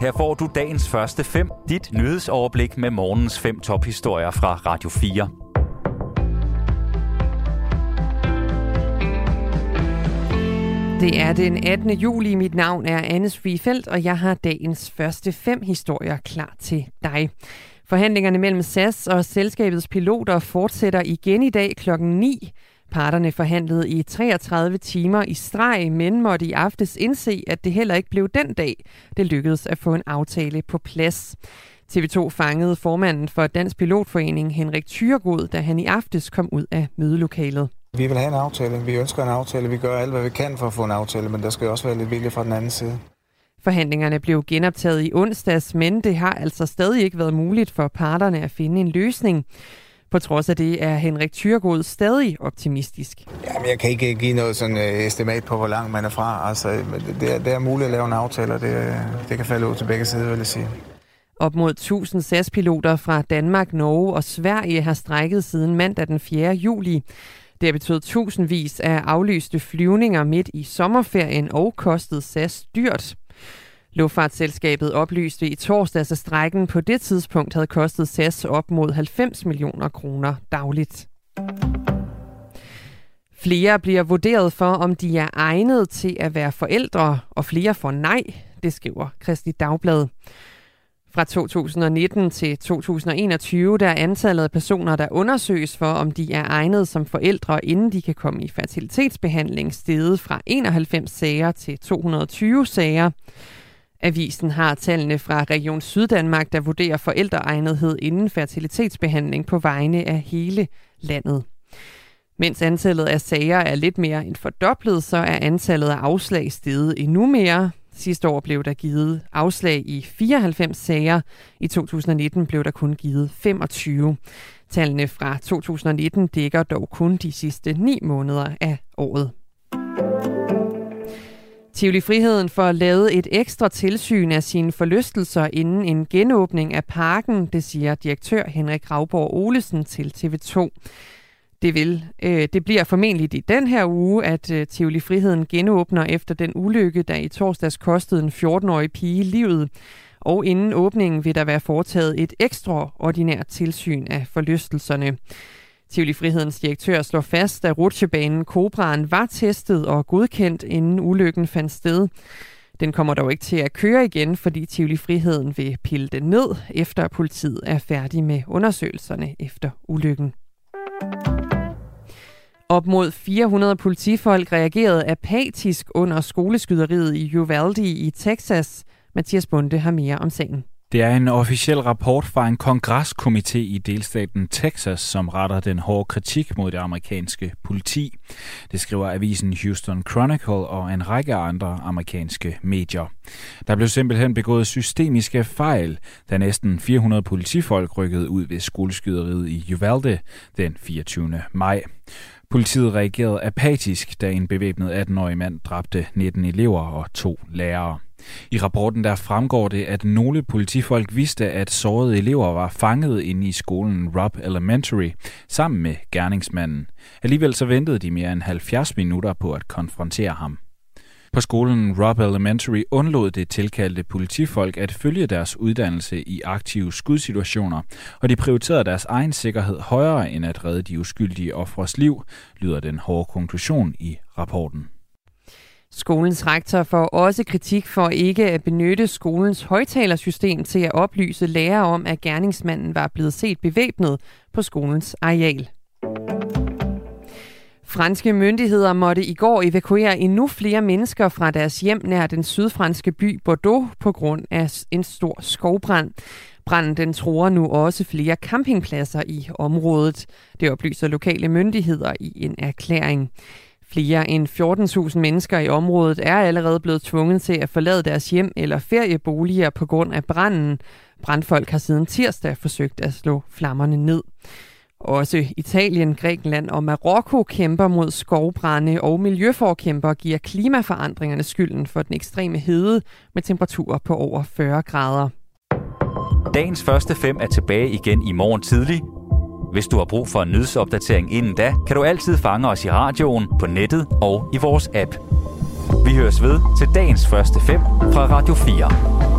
Her får du dagens første fem, dit nyhedsoverblik med morgens fem tophistorier fra Radio 4. Det er den 18. juli. Mit navn er Anne Svifeldt, og jeg har dagens første fem historier klar til dig. Forhandlingerne mellem SAS og selskabets piloter fortsætter igen i dag klokken 9. Parterne forhandlede i 33 timer i streg, men måtte i aftes indse, at det heller ikke blev den dag, det lykkedes at få en aftale på plads. TV2 fangede formanden for Dansk Pilotforening, Henrik Thyregod, da han i aftes kom ud af mødelokalet. Vi vil have en aftale. Vi ønsker en aftale. Vi gør alt, hvad vi kan for at få en aftale, men der skal også være lidt vilje fra den anden side. Forhandlingerne blev genoptaget i onsdags, men det har altså stadig ikke været muligt for parterne at finde en løsning. På trods af det er Henrik Thyregod stadig optimistisk. Jamen, jeg kan ikke give noget sådan uh, estimat på, hvor langt man er fra. Altså, det, er, det er muligt at lave en aftale, og det, det kan falde ud til begge sider, vil jeg sige. Op mod 1000 SAS-piloter fra Danmark, Norge og Sverige har strækket siden mandag den 4. juli. Det har betydet tusindvis af aflyste flyvninger midt i sommerferien og kostet SAS dyrt. Luftfartsselskabet oplyste i torsdags, at strækken på det tidspunkt havde kostet SAS op mod 90 millioner kroner dagligt. Flere bliver vurderet for, om de er egnet til at være forældre, og flere får nej, det skriver Kristi Dagblad. Fra 2019 til 2021 der er antallet af personer, der undersøges for, om de er egnet som forældre, inden de kan komme i fertilitetsbehandling, steget fra 91 sager til 220 sager. Avisen har tallene fra Region Syddanmark, der vurderer forældreegnethed inden fertilitetsbehandling på vegne af hele landet. Mens antallet af sager er lidt mere end fordoblet, så er antallet af afslag steget endnu mere. Sidste år blev der givet afslag i 94 sager. I 2019 blev der kun givet 25. Tallene fra 2019 dækker dog kun de sidste 9 måneder af året. Tivoli Friheden får lavet et ekstra tilsyn af sine forlystelser inden en genåbning af parken, det siger direktør Henrik Ravborg Olesen til TV2. Det vil. Øh, det bliver formentlig i den her uge, at øh, Tivoli Friheden genåbner efter den ulykke, der i torsdags kostede en 14-årig pige livet. Og inden åbningen vil der være foretaget et ekstraordinært tilsyn af forlystelserne. Tivoli Frihedens direktør slår fast, at rutsjebanen Cobraen var testet og godkendt, inden ulykken fandt sted. Den kommer dog ikke til at køre igen, fordi Tivoli Friheden vil pille den ned, efter politiet er færdig med undersøgelserne efter ulykken. Op mod 400 politifolk reagerede apatisk under skoleskyderiet i Uvalde i Texas. Mathias Bunde har mere om sagen. Det er en officiel rapport fra en kongreskomité i delstaten Texas, som retter den hårde kritik mod det amerikanske politi. Det skriver avisen Houston Chronicle og en række andre amerikanske medier. Der blev simpelthen begået systemiske fejl, da næsten 400 politifolk rykkede ud ved skoleskyderiet i Uvalde den 24. maj. Politiet reagerede apatisk, da en bevæbnet 18-årig mand dræbte 19 elever og to lærere. I rapporten der fremgår det, at nogle politifolk vidste, at sårede elever var fanget inde i skolen Rob Elementary sammen med gerningsmanden. Alligevel så ventede de mere end 70 minutter på at konfrontere ham. På skolen Rob Elementary undlod det tilkaldte politifolk at følge deres uddannelse i aktive skudsituationer, og de prioriterede deres egen sikkerhed højere end at redde de uskyldige ofres liv, lyder den hårde konklusion i rapporten. Skolens rektor får også kritik for ikke at benytte skolens højtalersystem til at oplyse lærere om, at gerningsmanden var blevet set bevæbnet på skolens areal. Franske myndigheder måtte i går evakuere endnu flere mennesker fra deres hjem nær den sydfranske by Bordeaux på grund af en stor skovbrand. Branden den tror nu også flere campingpladser i området. Det oplyser lokale myndigheder i en erklæring. Flere end 14.000 mennesker i området er allerede blevet tvunget til at forlade deres hjem eller ferieboliger på grund af branden. Brandfolk har siden tirsdag forsøgt at slå flammerne ned. Også Italien, Grækenland og Marokko kæmper mod skovbrænde, og miljøforkæmper giver klimaforandringerne skylden for den ekstreme hede med temperaturer på over 40 grader. Dagens første fem er tilbage igen i morgen tidlig. Hvis du har brug for en nyhedsopdatering inden da, kan du altid fange os i radioen, på nettet og i vores app. Vi høres ved til dagens første fem fra Radio 4.